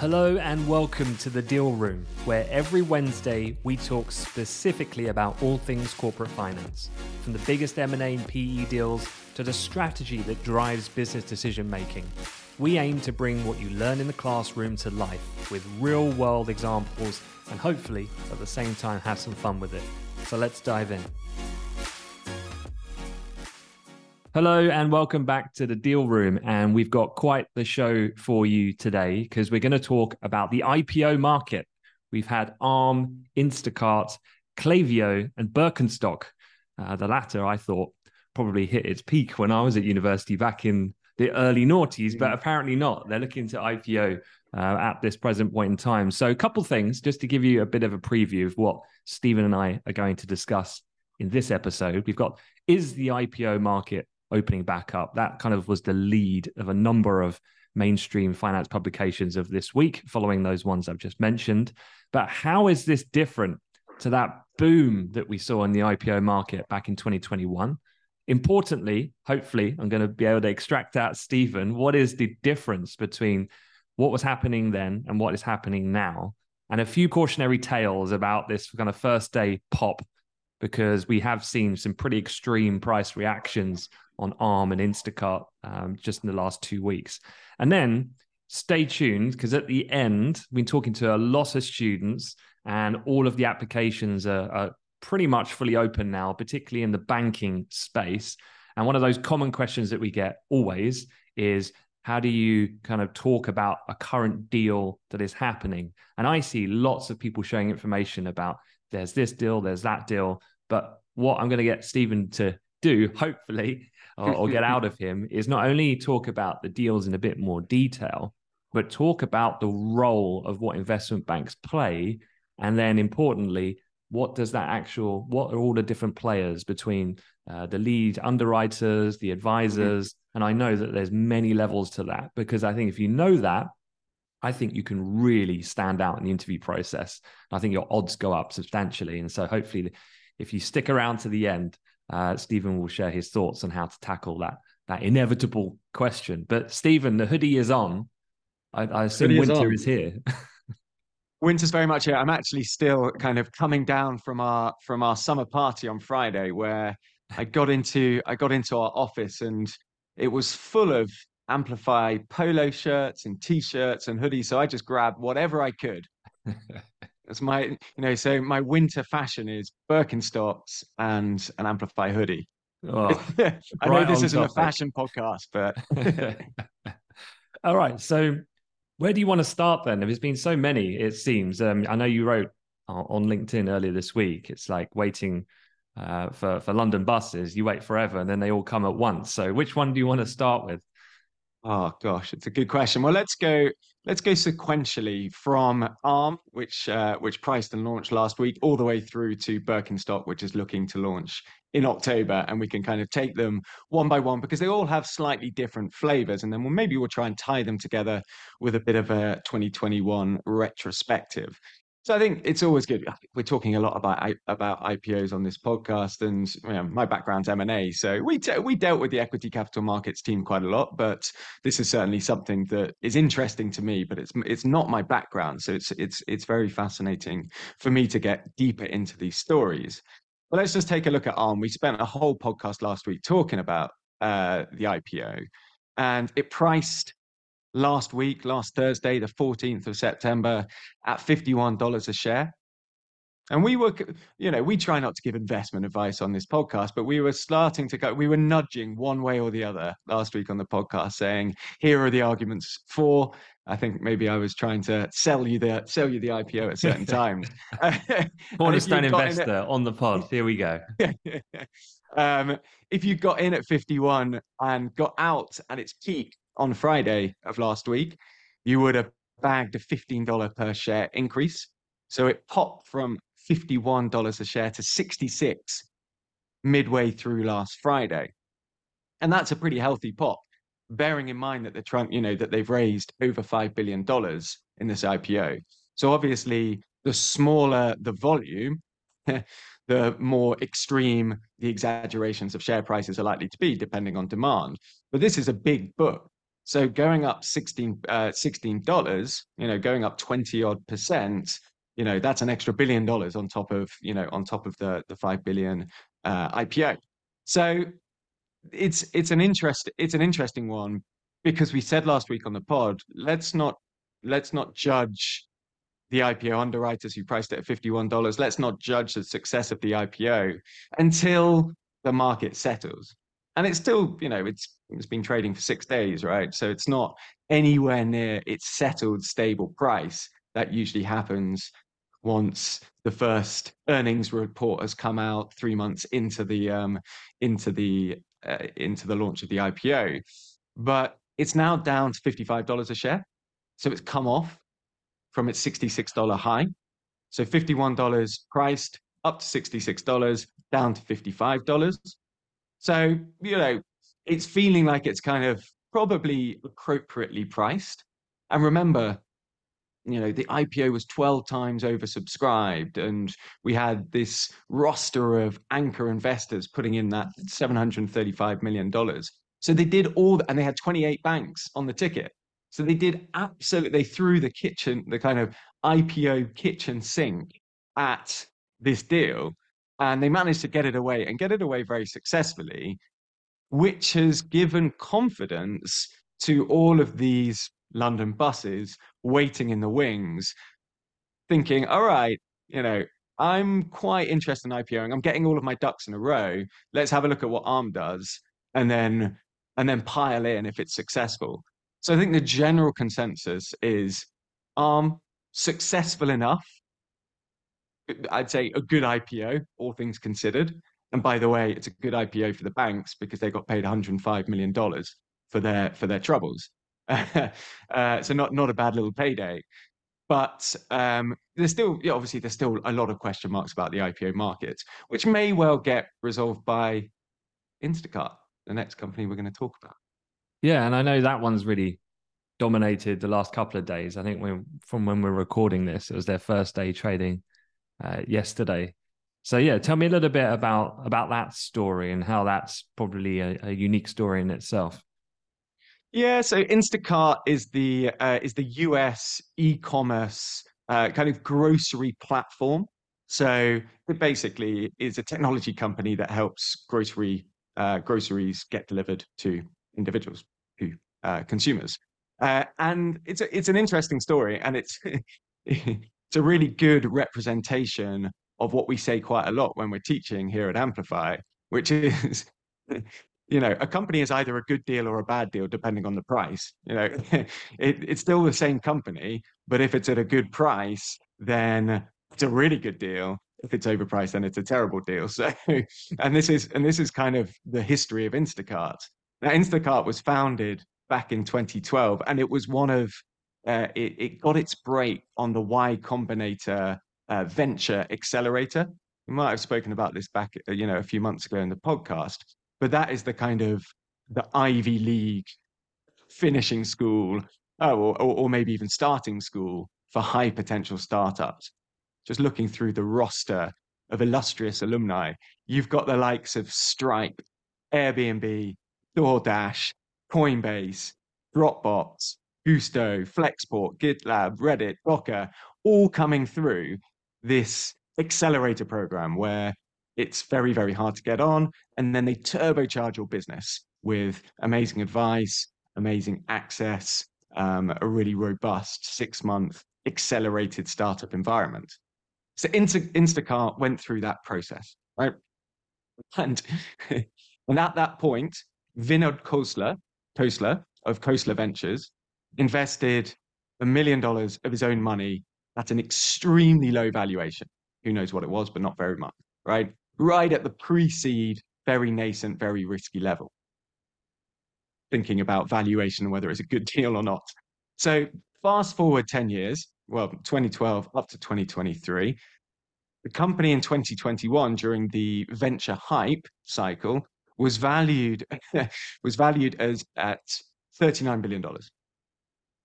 Hello and welcome to the Deal Room, where every Wednesday we talk specifically about all things corporate finance, from the biggest M&A and PE deals to the strategy that drives business decision making. We aim to bring what you learn in the classroom to life with real-world examples and hopefully at the same time have some fun with it. So let's dive in. Hello and welcome back to the Deal Room. And we've got quite the show for you today because we're going to talk about the IPO market. We've had ARM, Instacart, Clavio, and Birkenstock. Uh, the latter, I thought, probably hit its peak when I was at university back in the early noughties, but mm. apparently not. They're looking to IPO uh, at this present point in time. So, a couple things just to give you a bit of a preview of what Stephen and I are going to discuss in this episode. We've got is the IPO market opening back up. That kind of was the lead of a number of mainstream finance publications of this week, following those ones I've just mentioned. But how is this different to that boom that we saw in the IPO market back in 2021? Importantly, hopefully, I'm going to be able to extract out, Stephen, what is the difference between what was happening then and what is happening now? And a few cautionary tales about this kind of first day pop, because we have seen some pretty extreme price reactions on ARM and Instacart um, just in the last two weeks. And then stay tuned because at the end, we've been talking to a lot of students, and all of the applications are, are pretty much fully open now, particularly in the banking space. And one of those common questions that we get always is how do you kind of talk about a current deal that is happening? And I see lots of people showing information about there's this deal, there's that deal. But what I'm going to get Stephen to do, hopefully, or, or get out of him is not only talk about the deals in a bit more detail, but talk about the role of what investment banks play. And then importantly, what does that actual, what are all the different players between uh, the lead underwriters, the advisors? Mm-hmm. And I know that there's many levels to that because I think if you know that, I think you can really stand out in the interview process. I think your odds go up substantially. And so hopefully, if you stick around to the end, uh, Stephen will share his thoughts on how to tackle that that inevitable question. But Stephen, the hoodie is on. I, I assume winter is, is here. Winter's very much here. I'm actually still kind of coming down from our from our summer party on Friday, where I got into I got into our office and it was full of Amplify polo shirts and t-shirts and hoodies. So I just grabbed whatever I could. It's my, you know, so my winter fashion is Birkenstocks and an Amplify hoodie. Oh, I know this isn't topic. a fashion podcast, but. All right. So, where do you want to start then? There's been so many, it seems. Um, I know you wrote on LinkedIn earlier this week. It's like waiting uh, for for London buses. You wait forever, and then they all come at once. So, which one do you want to start with? Oh gosh, it's a good question. Well, let's go. Let's go sequentially from ARM, which uh, which priced and launched last week, all the way through to Birkenstock, which is looking to launch in October, and we can kind of take them one by one because they all have slightly different flavors, and then we'll, maybe we'll try and tie them together with a bit of a 2021 retrospective. So I think it's always good. We're talking a lot about about IPOs on this podcast, and you know, my background's M and A, so we we dealt with the equity capital markets team quite a lot. But this is certainly something that is interesting to me, but it's it's not my background, so it's it's it's very fascinating for me to get deeper into these stories. But let's just take a look at ARM. We spent a whole podcast last week talking about uh, the IPO, and it priced last week, last Thursday, the 14th of September, at $51 a share. And we were, you know, we try not to give investment advice on this podcast, but we were starting to go, we were nudging one way or the other last week on the podcast saying, here are the arguments for. I think maybe I was trying to sell you the sell you the IPO at certain times. Cornerstone investor on the pod. Here we go. um, if you got in at 51 and got out at its peak on Friday of last week, you would have bagged a $15 per share increase. So it popped from $51 a share to 66 midway through last Friday. And that's a pretty healthy pop, bearing in mind that the Trump, you know, that they've raised over $5 billion in this IPO. So obviously, the smaller the volume, the more extreme the exaggerations of share prices are likely to be, depending on demand. But this is a big book. So going up 16 uh, $16, you know, going up 20 odd percent, you know, that's an extra billion dollars on top of, you know, on top of the the 5 billion uh, IPO. So it's it's an interest it's an interesting one because we said last week on the pod, let's not let's not judge the IPO underwriters who priced it at $51. Let's not judge the success of the IPO until the market settles. And it's still, you know, it's it's been trading for six days, right? So it's not anywhere near its settled stable price. That usually happens once the first earnings report has come out three months into the um, into the uh, into the launch of the IPO. But it's now down to $55 a share. So it's come off from its $66 high. So $51 priced up to $66, down to $55. So, you know, it's feeling like it's kind of probably appropriately priced. And remember, you know, the IPO was 12 times oversubscribed, and we had this roster of anchor investors putting in that $735 million. So they did all, and they had 28 banks on the ticket. So they did absolutely, they threw the kitchen, the kind of IPO kitchen sink at this deal, and they managed to get it away and get it away very successfully, which has given confidence to all of these London buses waiting in the wings, thinking, all right, you know, I'm quite interested in IPOing. I'm getting all of my ducks in a row. Let's have a look at what ARM does and then and then pile in if it's successful. So I think the general consensus is ARM successful enough. I'd say a good IPO, all things considered. And by the way, it's a good IPO for the banks because they got paid 105 million dollars for their for their troubles. uh, so not not a bad little payday. But um, there's still, yeah, obviously, there's still a lot of question marks about the IPO market, which may well get resolved by Instacart the next company we're going to talk about. Yeah, and I know that one's really dominated the last couple of days. I think we, from when we're recording this, it was their first day trading uh, yesterday. So yeah, tell me a little bit about about that story and how that's probably a, a unique story in itself. Yeah, so Instacart is the uh, is the US e-commerce uh, kind of grocery platform. So it basically is a technology company that helps grocery uh, groceries get delivered to individuals, to uh, consumers. Uh, and it's a, it's an interesting story, and it's it's a really good representation of what we say quite a lot when we're teaching here at Amplify, which is, you know, a company is either a good deal or a bad deal depending on the price. You know, it, it's still the same company, but if it's at a good price, then it's a really good deal if it's overpriced, then it's a terrible deal. So, and this is and this is kind of the history of Instacart. Now, Instacart was founded back in 2012, and it was one of uh, it, it, got its break on the Y Combinator uh, venture accelerator. We might have spoken about this back, uh, you know, a few months ago in the podcast. But that is the kind of the Ivy League finishing school, oh, or, or maybe even starting school for high potential startups just looking through the roster of illustrious alumni, you've got the likes of Stripe, Airbnb, DoorDash, Coinbase, Dropbox, Gusto, Flexport, GitLab, Reddit, Docker, all coming through this accelerator program where it's very, very hard to get on. And then they turbocharge your business with amazing advice, amazing access, um, a really robust six month accelerated startup environment. So Insta- Instacart went through that process, right? And, and at that point, Vinod Khosla, Khosla of Khosla Ventures invested a million dollars of his own money at an extremely low valuation. Who knows what it was, but not very much, right? Right at the pre-seed, very nascent, very risky level. Thinking about valuation and whether it's a good deal or not. So fast forward 10 years, well, 2012 up to 2023. The company in 2021, during the venture hype cycle, was valued was valued as at 39 billion dollars.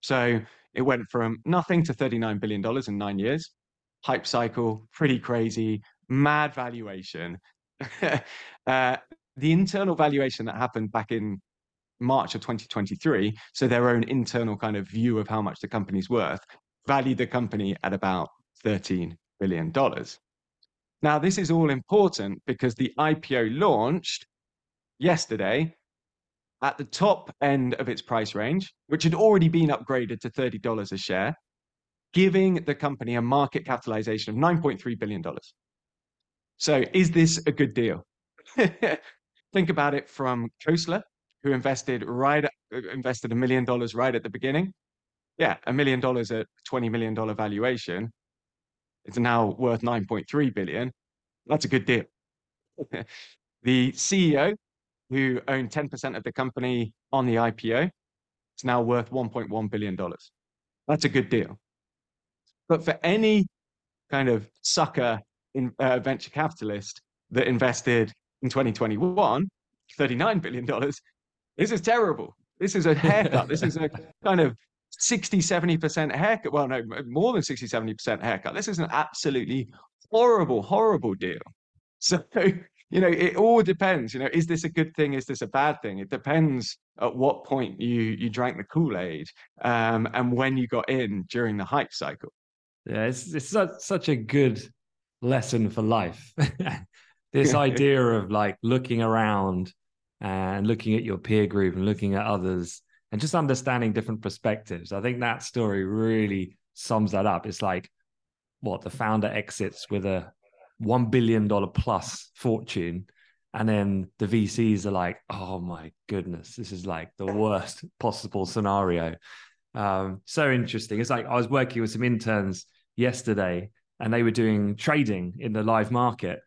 So it went from nothing to 39 billion dollars in nine years. Hype cycle, pretty crazy, mad valuation. uh, the internal valuation that happened back in March of 2023, so their own internal kind of view of how much the company's worth, valued the company at about $13 billion. Now, this is all important because the IPO launched yesterday at the top end of its price range, which had already been upgraded to $30 a share, giving the company a market capitalization of $9.3 billion. So, is this a good deal? Think about it from Khosla, who invested right invested a million dollars right at the beginning. Yeah, a million dollars at $20 million valuation. It's now worth 9.3 billion. That's a good deal. the CEO, who owned 10% of the company on the IPO, It's now worth $1.1 billion. That's a good deal. But for any kind of sucker in uh, venture capitalist that invested in 2021, $39 billion, this is terrible. This is a haircut. this is a kind of 60, 70% haircut. Well, no, more than 60, 70% haircut. This is an absolutely horrible, horrible deal. So, you know, it all depends. You know, is this a good thing? Is this a bad thing? It depends at what point you you drank the Kool-Aid um, and when you got in during the hype cycle. Yeah, it's it's such, such a good lesson for life. this idea of like looking around and looking at your peer group and looking at others and just understanding different perspectives. I think that story really sums that up. It's like what the founder exits with a one billion dollar plus fortune, and then the VCs are like, "Oh my goodness, this is like the worst possible scenario." Um, so interesting. It's like I was working with some interns yesterday, and they were doing trading in the live market,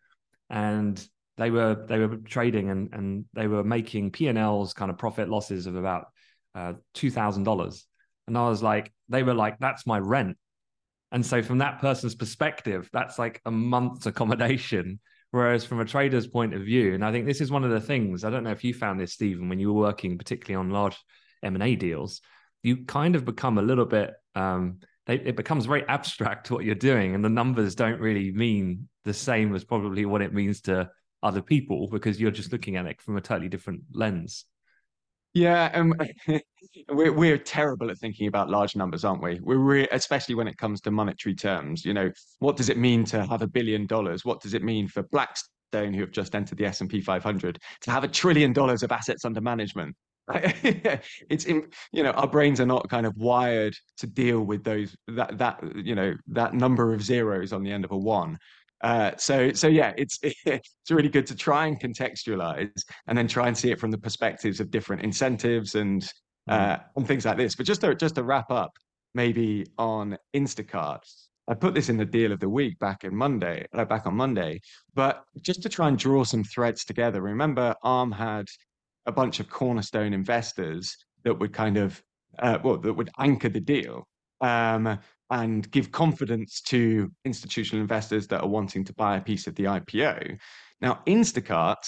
and they were they were trading and and they were making P and Ls kind of profit losses of about uh, two thousand dollars, and I was like, they were like, that's my rent, and so from that person's perspective, that's like a month's accommodation. Whereas from a trader's point of view, and I think this is one of the things I don't know if you found this, Stephen, when you were working particularly on large M and A deals, you kind of become a little bit um, it becomes very abstract what you're doing and the numbers don't really mean the same as probably what it means to other people because you're just looking at it from a totally different lens. Yeah, um, we're we're terrible at thinking about large numbers, aren't we? We're re- especially when it comes to monetary terms. You know, what does it mean to have a billion dollars? What does it mean for Blackstone, who have just entered the S and P 500, to have a trillion dollars of assets under management? it's in, you know our brains are not kind of wired to deal with those that that you know that number of zeros on the end of a one uh, so so yeah, it's it's really good to try and contextualize and then try and see it from the perspectives of different incentives and mm. uh, and things like this. But just to just to wrap up, maybe on Instacart, I put this in the deal of the week back in Monday, uh, back on Monday. But just to try and draw some threads together, remember Arm had a bunch of cornerstone investors that would kind of uh, well that would anchor the deal. Um, and give confidence to institutional investors that are wanting to buy a piece of the IPO. Now, Instacart,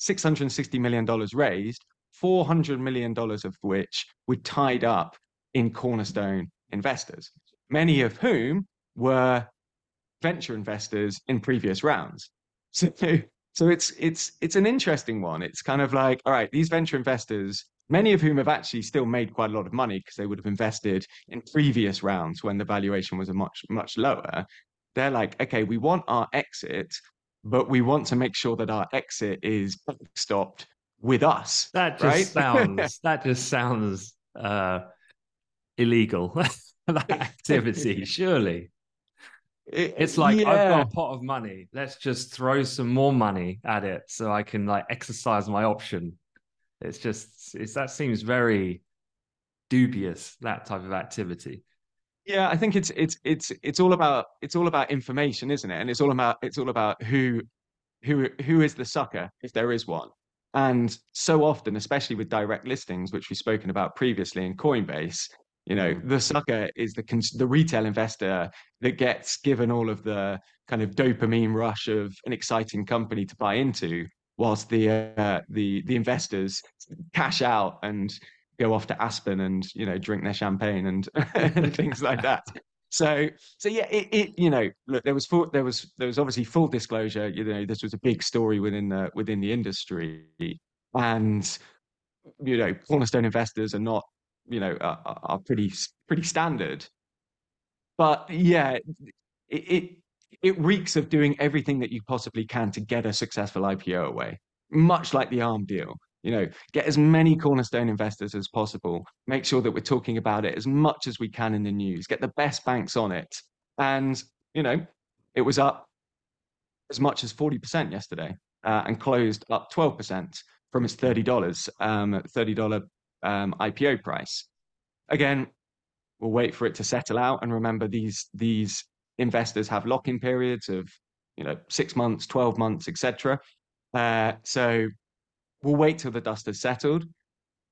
$660 million raised, $400 million of which were tied up in cornerstone investors, many of whom were venture investors in previous rounds. So, so it's it's it's an interesting one. It's kind of like, all right, these venture investors many of whom have actually still made quite a lot of money because they would have invested in previous rounds when the valuation was a much much lower they're like okay we want our exit but we want to make sure that our exit is stopped with us that just right? sounds that just sounds uh illegal that activity surely it, it's like yeah. I've got a pot of money. Let's just throw some more money at it so I can like exercise my option. It's just it's that seems very dubious that type of activity. Yeah, I think it's it's it's it's all about it's all about information, isn't it? And it's all about it's all about who who who is the sucker if there is one. And so often, especially with direct listings, which we've spoken about previously in Coinbase, you know, mm. the sucker is the the retail investor that gets given all of the kind of dopamine rush of an exciting company to buy into, whilst the uh, the the investors cash out and go off to Aspen and you know drink their champagne and, and things like that. So so yeah, it, it you know look there was full, there was there was obviously full disclosure. You know this was a big story within the within the industry, and you know, cornerstone investors are not, you know, are, are pretty pretty standard. But yeah, it, it it reeks of doing everything that you possibly can to get a successful IPO away, much like the ARM deal. You know, get as many cornerstone investors as possible. Make sure that we're talking about it as much as we can in the news. Get the best banks on it. And, you know, it was up as much as 40% yesterday uh, and closed up 12% from its $30, um, $30 um, IPO price. Again, we'll wait for it to settle out. And remember, these, these investors have lock-in periods of, you know, six months, 12 months, etc. Uh, so we'll wait till the dust has settled.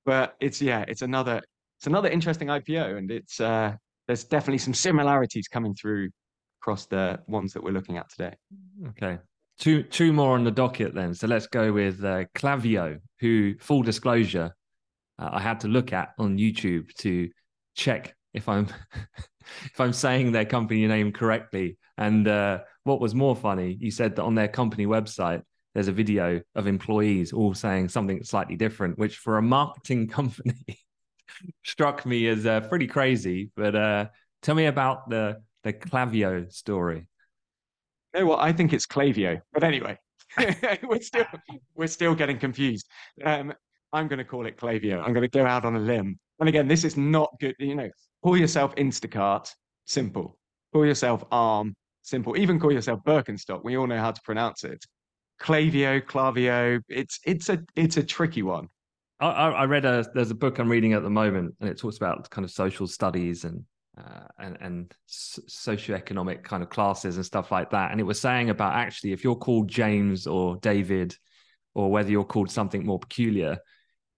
But it's yeah, it's another it's another interesting IPO, and it's uh, there's definitely some similarities coming through across the ones that we're looking at today. Okay. Two two more on the docket then. So let's go with uh, Klaviyo, who, full disclosure, uh, I had to look at on YouTube to check if I'm if I'm saying their company name correctly. And uh, what was more funny, you said that on their company website there's a video of employees all saying something slightly different, which for a marketing company struck me as uh, pretty crazy. But uh, tell me about the the Klaviyo story. Oh, well, I think it's Clavio, but anyway, we're still we're still getting confused. Um, I'm going to call it Clavio. I'm going to go out on a limb. And again, this is not good. You know, call yourself Instacart, simple. Call yourself Arm, simple. Even call yourself Birkenstock. We all know how to pronounce it. Clavio, Clavio. It's it's a it's a tricky one. I, I read a there's a book I'm reading at the moment, and it talks about kind of social studies and uh, and and socioeconomic kind of classes and stuff like that. And it was saying about actually if you're called James or David, or whether you're called something more peculiar,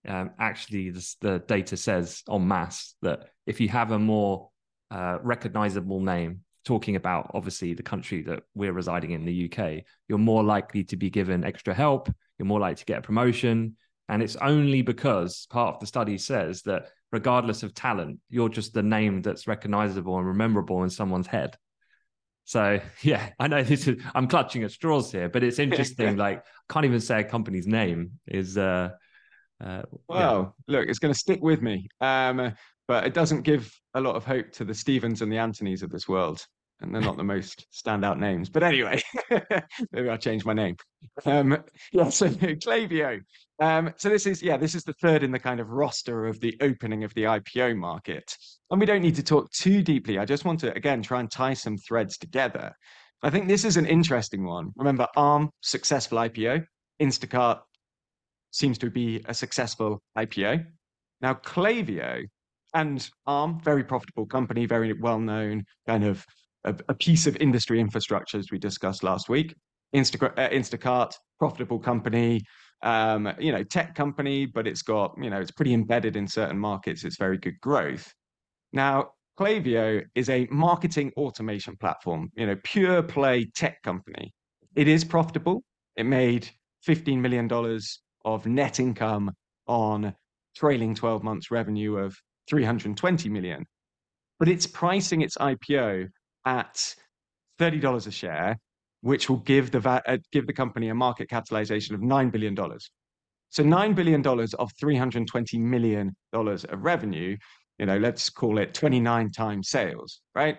um, actually the, the, data says en masse that if you have a more uh, recognizable name, talking about obviously the country that we're residing in, the UK, you're more likely to be given extra help. You're more likely to get a promotion. And it's only because part of the study says that regardless of talent, you're just the name that's recognizable and rememberable in someone's head. So yeah, I know this is I'm clutching at straws here, but it's interesting. like can't even say a company's name is uh uh well yeah. look, it's gonna stick with me. Um but it doesn't give a lot of hope to the Stevens and the Anthonys of this world and they're not the most standout names. But anyway, maybe I'll change my name. Um, yeah, so Clavio. Um, so this is yeah, this is the third in the kind of roster of the opening of the IPO market, and we don't need to talk too deeply. I just want to again try and tie some threads together. I think this is an interesting one. Remember, Arm successful IPO, Instacart seems to be a successful IPO. Now Clavio and Arm, very profitable company, very well known, kind of a, a piece of industry infrastructure, as we discussed last week. Insta, uh, Instacart, profitable company, um, you know, tech company, but it's got, you know, it's pretty embedded in certain markets. It's very good growth. Now, Clavio is a marketing automation platform, you know, pure play tech company. It is profitable. It made $15 million of net income on trailing 12 months revenue of 320 million. But it's pricing its IPO at $30 a share, which will give the, uh, give the company a market capitalization of $9 billion. So $9 billion of $320 million of revenue, you know, let's call it 29 times sales, right?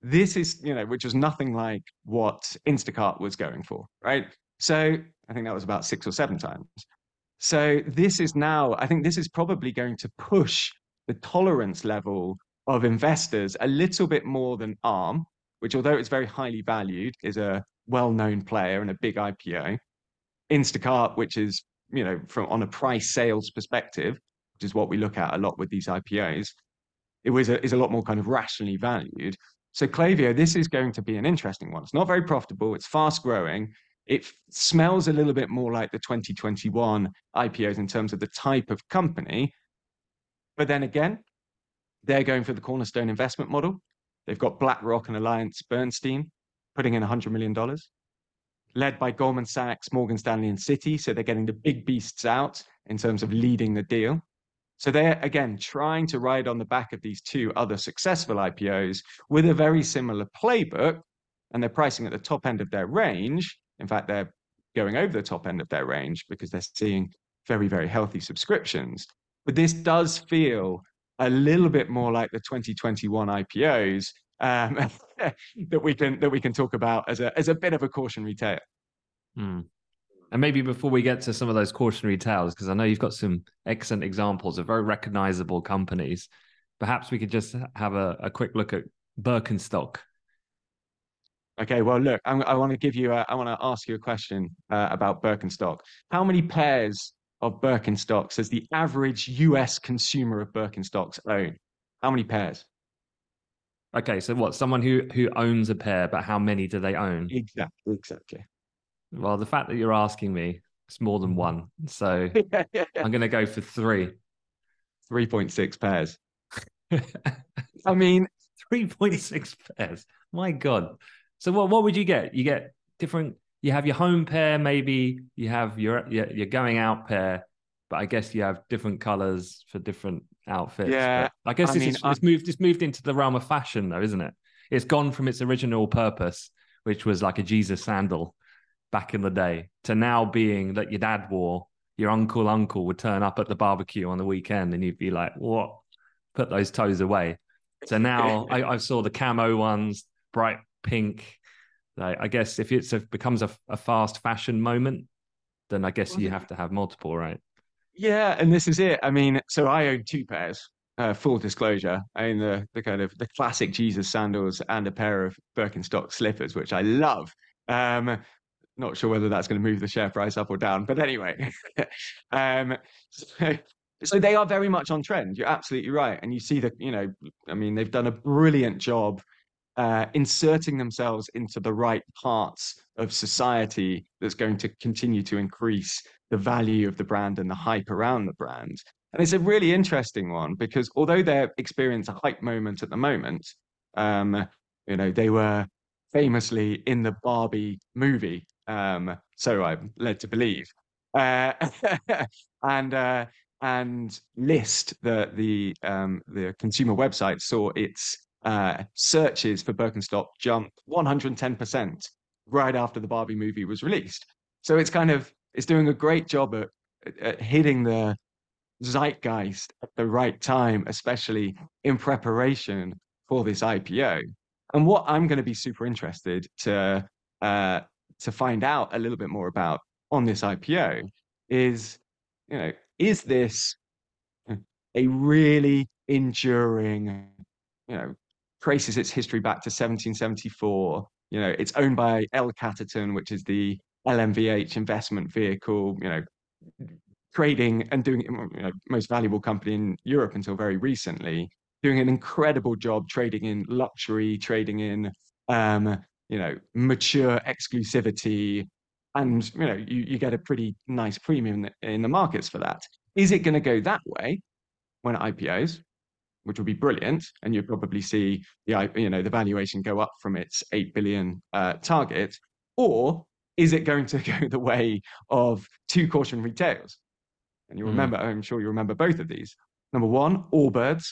This is, you know, which was nothing like what Instacart was going for, right? So I think that was about six or seven times. So this is now, I think this is probably going to push the tolerance level of investors a little bit more than ARM, which, although it's very highly valued, is a well-known player and a big IPO. Instacart, which is you know from on a price sales perspective, which is what we look at a lot with these IPOs, it was a, is a lot more kind of rationally valued. So Klaviyo, this is going to be an interesting one. It's not very profitable. It's fast growing. It smells a little bit more like the 2021 IPOs in terms of the type of company. But then again, they're going for the cornerstone investment model. They've got BlackRock and Alliance Bernstein putting in $100 million, led by Goldman Sachs, Morgan Stanley, and Citi. So they're getting the big beasts out in terms of leading the deal. So they're, again, trying to ride on the back of these two other successful IPOs with a very similar playbook. And they're pricing at the top end of their range. In fact, they're going over the top end of their range because they're seeing very, very healthy subscriptions. But this does feel a little bit more like the 2021 IPOs um, that we can that we can talk about as a as a bit of a cautionary tale. Mm. And maybe before we get to some of those cautionary tales, because I know you've got some excellent examples of very recognizable companies, perhaps we could just have a, a quick look at Birkenstock. Okay, well, look, I'm, i want to give you, a, I want to ask you a question uh, about Birkenstock. How many pairs of Birkenstocks does the average US consumer of Birkenstocks own? How many pairs? Okay, so what? Someone who who owns a pair, but how many do they own? Exactly, exactly. Well, the fact that you're asking me, it's more than one. So I'm going to go for three. 3.6 pairs. I mean, 3.6 pairs. My God. So what what would you get? You get different you have your home pair, maybe you have your your, your going out pair, but I guess you have different colors for different outfits. Yeah, but I guess I this mean, is it's moved it's moved into the realm of fashion, though, isn't it? It's gone from its original purpose, which was like a Jesus sandal back in the day, to now being that your dad wore. Your uncle uncle would turn up at the barbecue on the weekend, and you'd be like, "What? Put those toes away." So now I, I saw the camo ones, bright pink, Like, I guess if it's a, becomes a, a, fast fashion moment, then I guess you have to have multiple, right? Yeah, and this is it. I mean, so I own two pairs. Uh, full disclosure, I own the the kind of the classic Jesus sandals and a pair of Birkenstock slippers, which I love. Um, not sure whether that's going to move the share price up or down, but anyway. um, so, so they are very much on trend. You're absolutely right, and you see the you know, I mean, they've done a brilliant job uh, inserting themselves into the right parts of society that's going to continue to increase the value of the brand and the hype around the brand. And it's a really interesting one because although they're experiencing a hype moment at the moment, um, you know, they were famously in the Barbie movie, um, so I'm led to believe. Uh, and uh, and Lyst the the um, the consumer website, saw its uh, searches for Birkenstock jumped 110% right after the Barbie movie was released. So it's kind of it's doing a great job at, at hitting the zeitgeist at the right time, especially in preparation for this IPO. And what I'm going to be super interested to uh, to find out a little bit more about on this IPO is, you know, is this a really enduring, you know, traces its history back to 1774. You know, it's owned by L Catterton, which is the LMVH investment vehicle. You know, trading and doing you know, most valuable company in Europe until very recently, doing an incredible job trading in luxury, trading in um, you know mature exclusivity, and you know you, you get a pretty nice premium in the, in the markets for that. Is it going to go that way when IPOs? Which would be brilliant, and you'd probably see the you know the valuation go up from its eight billion uh, target, or is it going to go the way of two cautionary tales? And you hmm. remember, mm. I'm sure you remember both of these. Number one, Allbirds.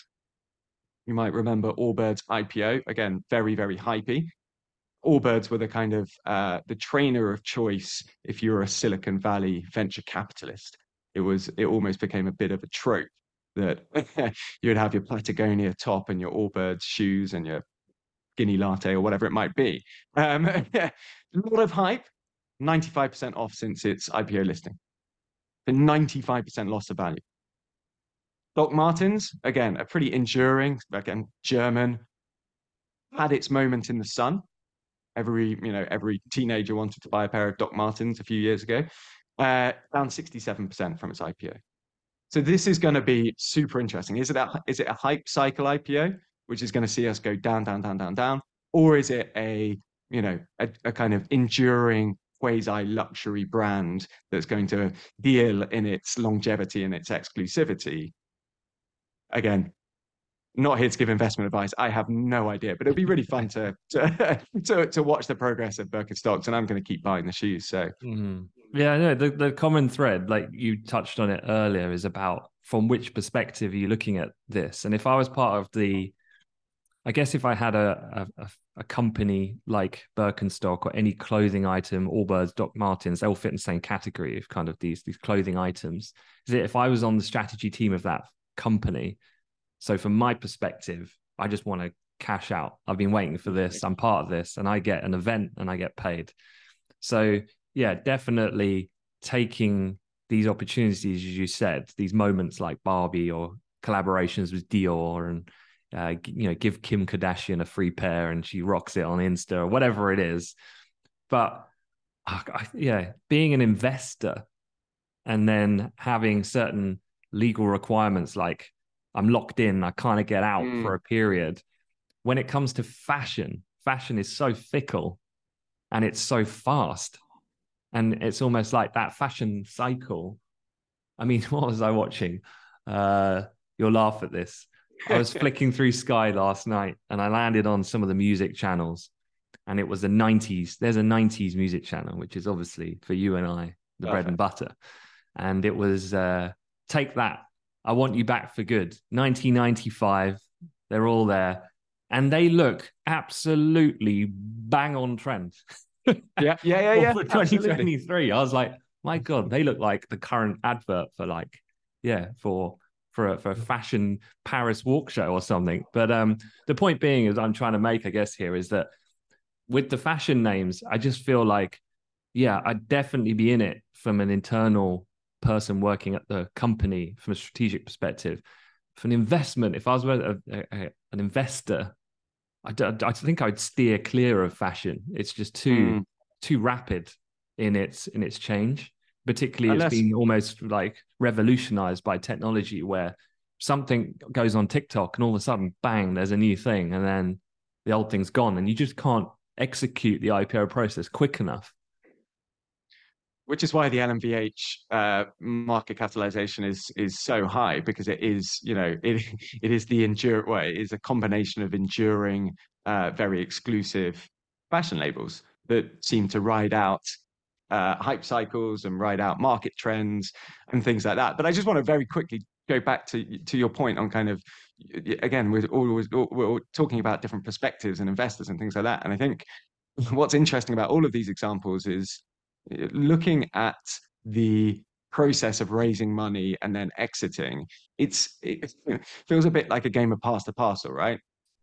You might remember Allbirds IPO again, very very hypey. Allbirds were the kind of uh, the trainer of choice if you're a Silicon Valley venture capitalist. It was it almost became a bit of a trope that you'd have your Patagonia top and your Allbirds shoes and your Guinea latte or whatever it might be. Um, a lot of hype, 95% off since its IPO listing. The 95% loss of value. Doc Martens, again, a pretty enduring, again, German, had its moment in the sun. Every, you know, every teenager wanted to buy a pair of Doc Martens a few years ago. Uh, down 67% from its IPO. So this is going to be super interesting. Is it a, is it a hype cycle IPO, which is going to see us go down, down, down, down, down, or is it a you know a, a kind of enduring quasi luxury brand that's going to deal in its longevity and its exclusivity? Again, not here to give investment advice. I have no idea, but it'll be really fun to to to, to watch the progress of Birkenstocks, and I'm going to keep buying the shoes. So. Mm-hmm. Yeah, no, the, the common thread, like you touched on it earlier, is about from which perspective are you looking at this? And if I was part of the I guess if I had a, a, a company like Birkenstock or any clothing item, Allbirds, Doc Martens, they all fit in the same category of kind of these these clothing items. Is it if I was on the strategy team of that company? So from my perspective, I just want to cash out. I've been waiting for this. I'm part of this, and I get an event and I get paid. So yeah, definitely taking these opportunities, as you said, these moments like Barbie or collaborations with Dior and uh, you know give Kim Kardashian a free pair and she rocks it on Insta or whatever it is. But uh, yeah, being an investor and then having certain legal requirements like I'm locked in, I kind of get out mm. for a period. When it comes to fashion, fashion is so fickle and it's so fast. And it's almost like that fashion cycle. I mean, what was I watching? Uh, you'll laugh at this. I was flicking through Sky last night and I landed on some of the music channels. And it was the 90s. There's a 90s music channel, which is obviously for you and I, the Perfect. bread and butter. And it was uh, Take That. I Want You Back for Good. 1995. They're all there. And they look absolutely bang on trend. yeah, yeah, yeah, yeah. for 2023. Absolutely. I was like, my God, they look like the current advert for like, yeah, for for a, for a fashion Paris walk show or something. But um, the point being is I'm trying to make, I guess, here is that with the fashion names, I just feel like, yeah, I'd definitely be in it from an internal person working at the company from a strategic perspective. For an investment, if I was a, a, a, an investor, I, I, think I'd steer clear of fashion. It's just too mm. too rapid in its in its change particularly Unless... it's been almost like revolutionized by technology where something goes on TikTok and all of a sudden, bang, there's a new thing, and then the old thing's gone, and you just can't execute the IPO process quick enough. Which is why the LMVH uh, market capitalization is is so high because it is, you know, it it is the endure well, it is a combination of enduring, uh, very exclusive fashion labels that seem to ride out uh, hype cycles and ride out market trends and things like that. But I just want to very quickly go back to to your point on kind of again we're always we're talking about different perspectives and investors and things like that. And I think what's interesting about all of these examples is looking at the process of raising money and then exiting it's it feels a bit like a game of pass the parcel right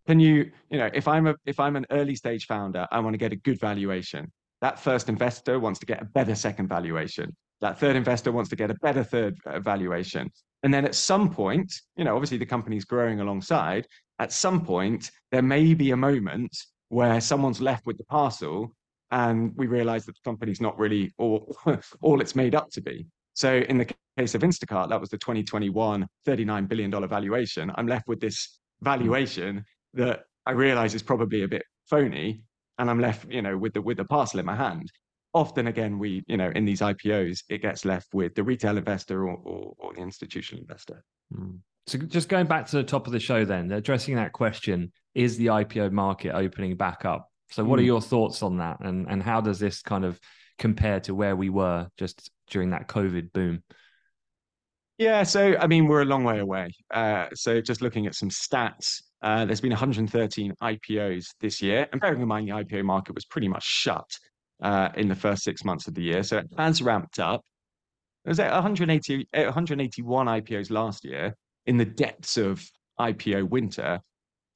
can you you know if i'm a if i'm an early stage founder i want to get a good valuation that first investor wants to get a better second valuation. That third investor wants to get a better third uh, valuation. And then at some point, you know, obviously the company's growing alongside. At some point, there may be a moment where someone's left with the parcel and we realize that the company's not really all, all it's made up to be. So in the case of Instacart, that was the 2021 $39 billion valuation. I'm left with this valuation that I realize is probably a bit phony, and I'm left, you know, with the with the parcel in my hand. Often, again, we, you know, in these IPOs, it gets left with the retail investor or, or, or the institutional investor. Mm. So, just going back to the top of the show, then addressing that question: Is the IPO market opening back up? So, what mm. are hmm. your thoughts on that, and and how does this kind of compare to where we were just during that COVID boom? Yeah, so I mean, we're a long way away. Uh, so, just looking at some stats, uh, there's been 113 IPOs this year, and bearing in mind the IPO market was pretty much shut uh, in the first six months of the year, so it has ramped up. There was 180, 181 IPOs last year in the depths of IPO winter,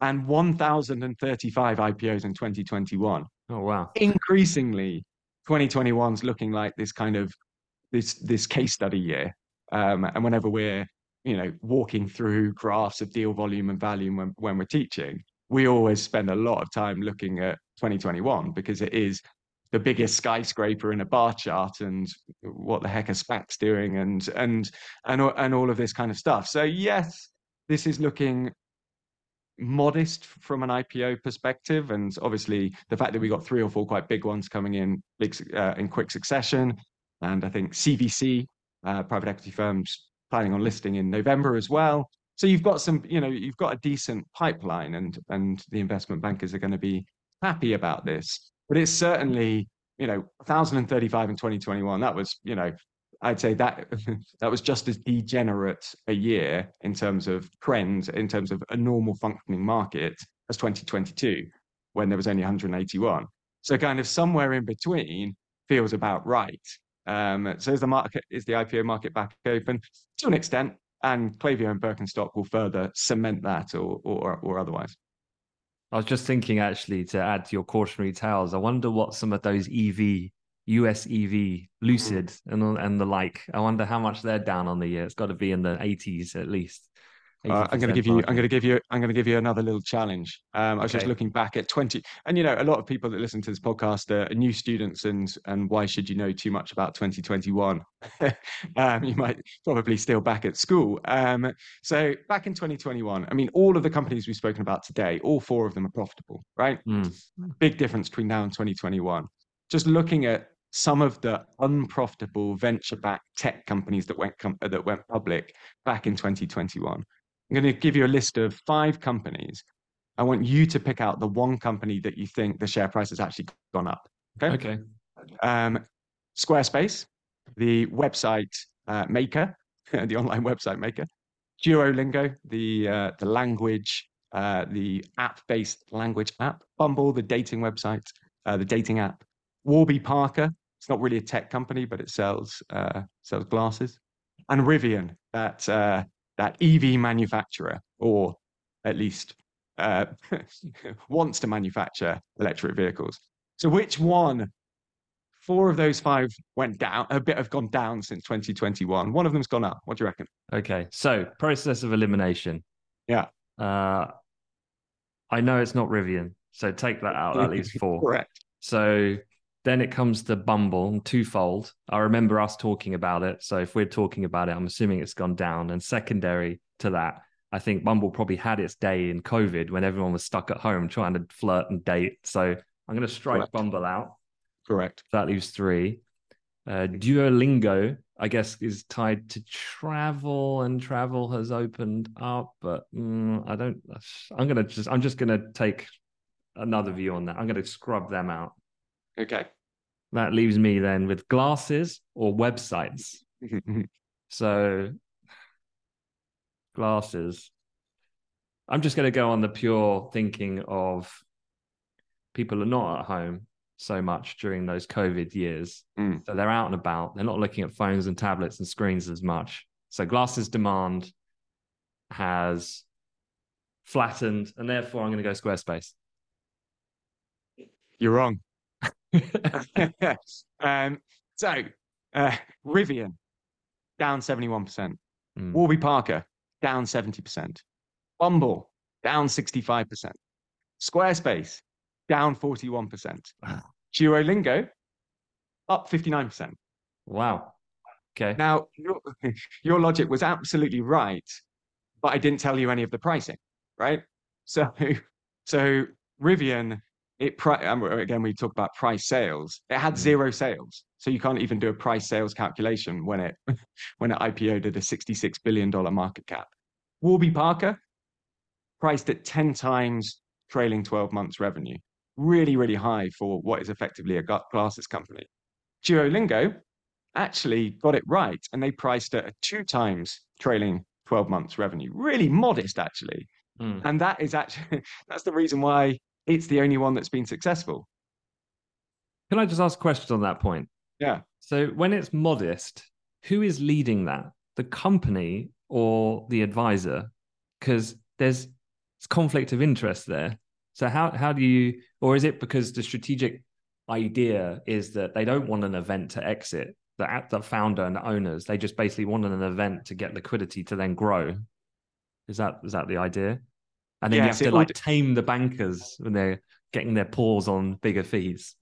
and 1,035 IPOs in 2021. Oh wow! Increasingly, 2021 is looking like this kind of this this case study year. Um, and whenever we're you know, walking through graphs of deal volume and value when, when we're teaching, we always spend a lot of time looking at 2021 because it is the biggest skyscraper in a bar chart and what the heck are SPACs doing and and and and all of this kind of stuff. So yes, this is looking modest from an IPO perspective, and obviously the fact that we got three or four quite big ones coming in big uh, in quick succession, and I think CVC, uh, private equity firms planning on listing in November as well. So you've got some, you know, you've got a decent pipeline, and and the investment bankers are going to be happy about this. But it's certainly, you know, 1,035 in 2021. That was, you know, I'd say that that was just as degenerate a year in terms of trends, in terms of a normal functioning market as 2022 when there was only 181. So kind of somewhere in between feels about right. Um, so is the market is the IPO market back open to an extent, and Klaviyo and Birkenstock will further cement that, or or, or otherwise. I was just thinking actually to add to your cautionary tales. I wonder what some of those EV US EV Lucid and and the like. I wonder how much they're down on the year. It's got to be in the 80s at least. Uh, I'm going to give you. I'm going to give you. I'm going to give you another little challenge. Um, I was okay. just looking back at 20, and you know, a lot of people that listen to this podcast are new students, and and why should you know too much about 2021? um, you might probably still back at school. Um, so back in 2021, I mean, all of the companies we've spoken about today, all four of them are profitable, right? Mm. Big difference between now and 2021. Just looking at some of the unprofitable venture-backed tech companies that went com- that went public back in 2021 I'm going to give you a list of five companies. I want you to pick out the one company that you think the share price has actually gone up. Okay. Okay. Um, Squarespace, the website uh, maker, the online website maker. Duolingo, the uh, the language, uh, the app-based language app. Bumble, the dating website, uh, the dating app. Warby Parker. It's not really a tech company, but it sells uh, sells glasses. And Rivian, that uh, that EV manufacturer, or at least uh, wants to manufacture electric vehicles. So, which one? Four of those five went down. A bit have gone down since 2021. One of them's gone up. What do you reckon? Okay, so process of elimination. Yeah. Uh, I know it's not Rivian, so take that out. That leaves four. Correct. So then it comes to Bumble and twofold. I remember us talking about it. So if we're talking about it, I'm assuming it's gone down. And secondary to that, I think Bumble probably had its day in COVID when everyone was stuck at home trying to flirt and date. So I'm going to strike Correct. Bumble out. Correct. That leaves three. Uh, Duolingo, I guess, is tied to travel, and travel has opened up. But mm, I don't. I'm gonna just. I'm just gonna take another view on that. I'm gonna scrub them out. Okay. That leaves me then with glasses or websites. so, glasses. I'm just going to go on the pure thinking of people are not at home so much during those COVID years. Mm. So they're out and about. They're not looking at phones and tablets and screens as much. So glasses demand has flattened, and therefore I'm going to go Squarespace. You're wrong. um, so, uh, Rivian down 71%. Mm. Warby Parker down 70%. Bumble down 65%. Squarespace down 41%. Wow. Duolingo up 59%. Wow. Okay. Now, your, your logic was absolutely right, but I didn't tell you any of the pricing, right? So, so Rivian it again we talk about price sales. It had mm. zero sales. So you can't even do a price sales calculation when it when it ipo'd at a 66 billion dollar market cap. Warby parker priced at 10 times trailing 12 months revenue. Really really high for what is effectively a glasses company. Duolingo actually got it right and they priced at a two times trailing 12 months revenue. Really modest actually. Mm. and that is actually that's the reason why it's the only one that's been successful. Can I just ask a question on that point? Yeah. So when it's modest, who is leading that? The company or the advisor? Because there's conflict of interest there. So how how do you or is it because the strategic idea is that they don't want an event to exit? The the founder and the owners, they just basically want an event to get liquidity to then grow. Is that is that the idea? And then yes, you have to like would... tame the bankers when they're getting their paws on bigger fees.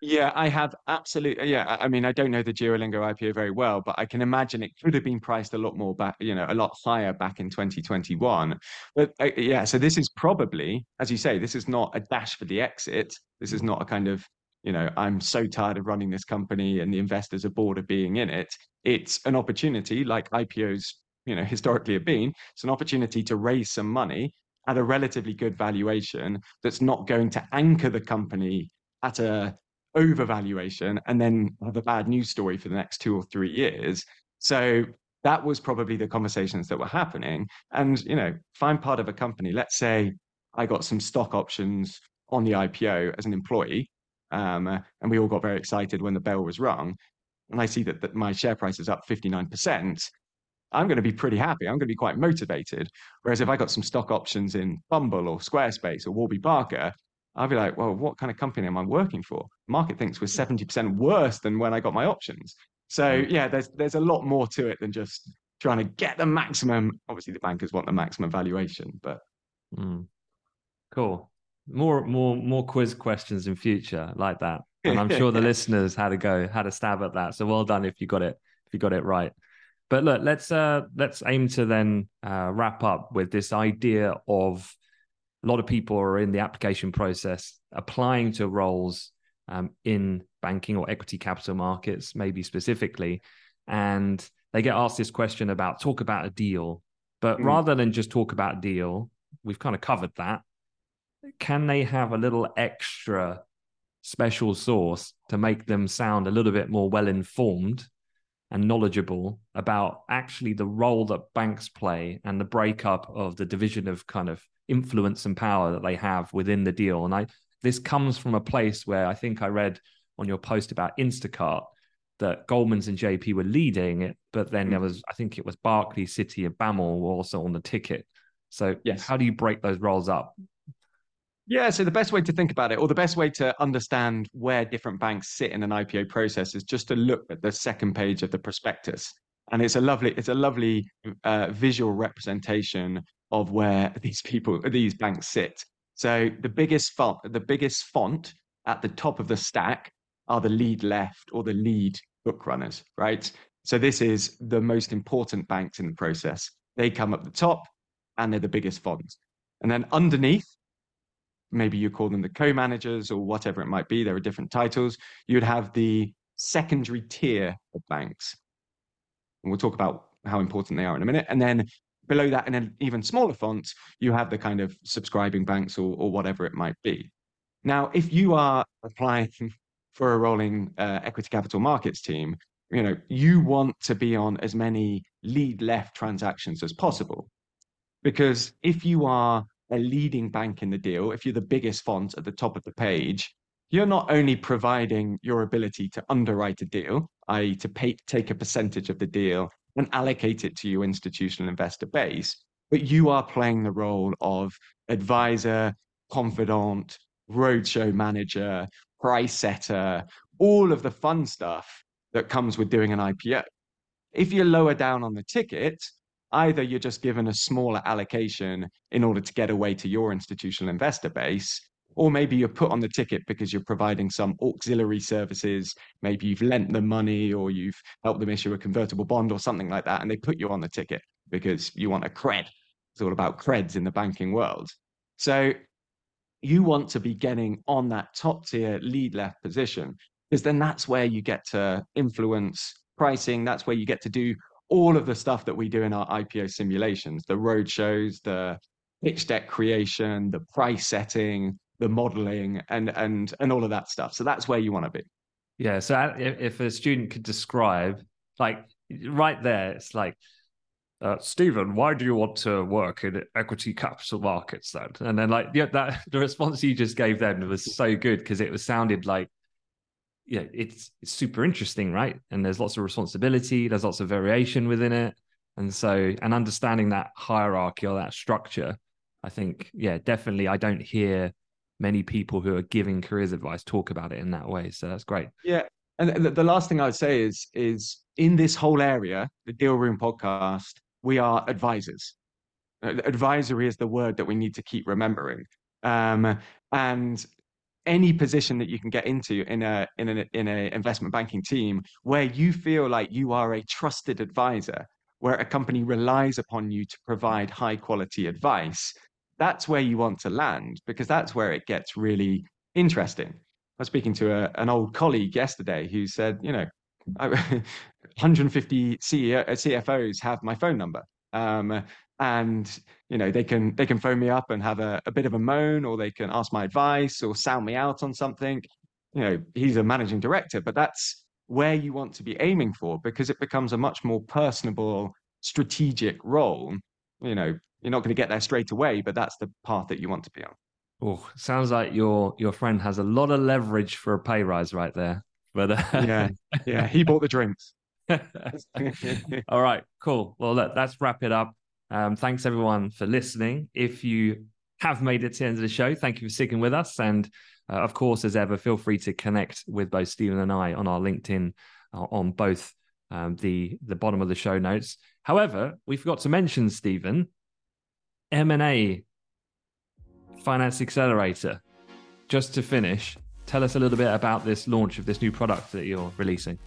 Yeah, I have absolutely. Yeah, I mean, I don't know the Duolingo IPO very well, but I can imagine it could have been priced a lot more back, you know, a lot higher back in 2021. But uh, yeah, so this is probably, as you say, this is not a dash for the exit. This is not a kind of, you know, I'm so tired of running this company and the investors are bored of being in it. It's an opportunity, like IPOs, you know, historically have been. It's an opportunity to raise some money at a relatively good valuation that's not going to anchor the company at a overvaluation and then have a bad news story for the next two or three years. So that was probably the conversations that were happening. And, you know, find part of a company, let's say I got some stock options on the IPO as an employee, um, and we all got very excited when the bell was rung, and I see that, that my share price is up 59%, I'm going to be pretty happy. I'm going to be quite motivated. Whereas if I got some stock options in Bumble or Squarespace or Warby Parker, I'd be like, well, what kind of company am I working for? Market thinks we're 70% worse than when I got my options. So yeah, there's there's a lot more to it than just trying to get the maximum. Obviously, the bankers want the maximum valuation, but mm. cool. More more more quiz questions in future like that, and I'm sure the listeners had a go, had a stab at that. So well done if you got it if you got it right. But look, let's uh, let's aim to then uh, wrap up with this idea of a lot of people are in the application process applying to roles um, in banking or equity capital markets, maybe specifically, and they get asked this question about talk about a deal. But mm. rather than just talk about a deal, we've kind of covered that. Can they have a little extra special sauce to make them sound a little bit more well informed and knowledgeable about actually the role that banks play and the breakup of the division of kind of influence and power that they have within the deal. And I this comes from a place where I think I read on your post about Instacart that Goldman's and JP were leading it, but then mm. there was I think it was Barclays, Citi, and BAML were also on the ticket. So yes. how do you break those roles up? Yeah, so the best way to think about it, or the best way to understand where different banks sit in an IPO process, is just to look at the second page of the prospectus, and it's a lovely, it's a lovely uh, visual representation of where these people, these banks sit. So the biggest font, the biggest font at the top of the stack are the lead left or the lead book runners, right? So this is the most important banks in the process. They come up the top, and they're the biggest fonts. And then underneath maybe you call them the co-managers or whatever it might be. There are different titles. You'd have the secondary tier of banks. And we'll talk about how important they are in a minute. And then below that, in an even smaller font, you have the kind of subscribing banks or, or whatever it might be. Now, if you are applying for a rolling uh, equity capital markets team, you know, you want to be on as many lead left transactions as possible. Because if you are a leading bank in the deal, if you're the biggest font at the top of the page, you're not only providing your ability to underwrite a deal, i.e., to pay, take a percentage of the deal and allocate it to your institutional investor base, but you are playing the role of advisor, confidant, roadshow manager, price setter, all of the fun stuff that comes with doing an IPO. If you're lower down on the ticket, either you're just given a smaller allocation in order to get away to your institutional investor base, or maybe you're put on the ticket because you're providing some auxiliary services. Maybe you've lent them money or you've helped them issue a convertible bond or something like that, and they put you on the ticket because you want a cred. It's all about creds in the banking world. So you want to be getting on that top tier lead left position because then that's where you get to influence pricing. That's where you get to do all of the stuff that we do in our IPO simulations, the road shows, the pitch deck creation, the price setting, the modeling, and and and all of that stuff. So that's where you want to be. Yeah. So if a student could describe, like right there, it's like, uh, Stephen, why do you want to work in equity capital markets then? And then like yeah, that the response you just gave them was so good because it was sounded like yeah, it's it's super interesting, right? And there's lots of responsibility, there's lots of variation within it. And so and understanding that hierarchy or that structure, I think, yeah, definitely I don't hear many people who are giving careers advice talk about it in that way. So that's great. Yeah. And the last thing I'd say is is in this whole area, the Deal Room podcast, we are advisors. Advisory is the word that we need to keep remembering. Um, and any position that you can get into in a in an in a investment banking team where you feel like you are a trusted advisor where a company relies upon you to provide high quality advice that's where you want to land because that's where it gets really interesting. I was speaking to a, an old colleague yesterday who said you know 150 CEO, cfos have my phone number. Um, and you know they can they can phone me up and have a, a bit of a moan or they can ask my advice or sound me out on something you know he's a managing director but that's where you want to be aiming for because it becomes a much more personable strategic role you know you're not going to get there straight away, but that's the path that you want to be on. Oh, sounds like your your friend has a lot of leverage for a pay rise right there. But uh... yeah, yeah, he bought the drinks. All right, cool. Well, let's wrap it up. Um, thanks everyone for listening. If you have made it to the end of the show, thank you for sticking with us. And uh, of course, as ever, feel free to connect with both Stephen and I on our LinkedIn uh, on both um, the the bottom of the show notes. However, we forgot to mention Stephen M and A Finance Accelerator. Just to finish, tell us a little bit about this launch of this new product that you're releasing.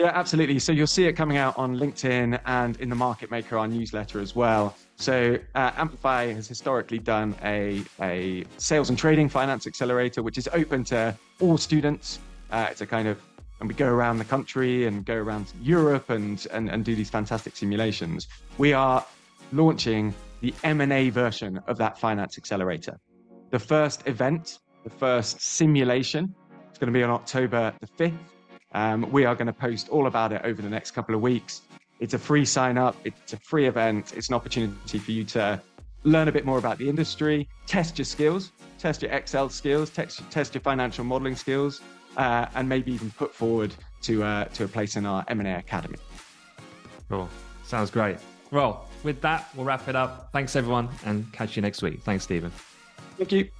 Yeah, absolutely. So you'll see it coming out on LinkedIn and in the Market Maker, our newsletter as well. So uh, Amplify has historically done a, a sales and trading finance accelerator, which is open to all students. Uh, it's a kind of, and we go around the country and go around Europe and, and, and do these fantastic simulations. We are launching the M&A version of that finance accelerator. The first event, the first simulation, is going to be on October the 5th um, we are going to post all about it over the next couple of weeks. It's a free sign up, it's a free event, it's an opportunity for you to learn a bit more about the industry, test your skills, test your Excel skills, test, test your financial modeling skills, uh, and maybe even put forward to, uh, to a place in our M&A Academy. Cool. Sounds great. Well, with that, we'll wrap it up. Thanks, everyone, and catch you next week. Thanks, Stephen. Thank you.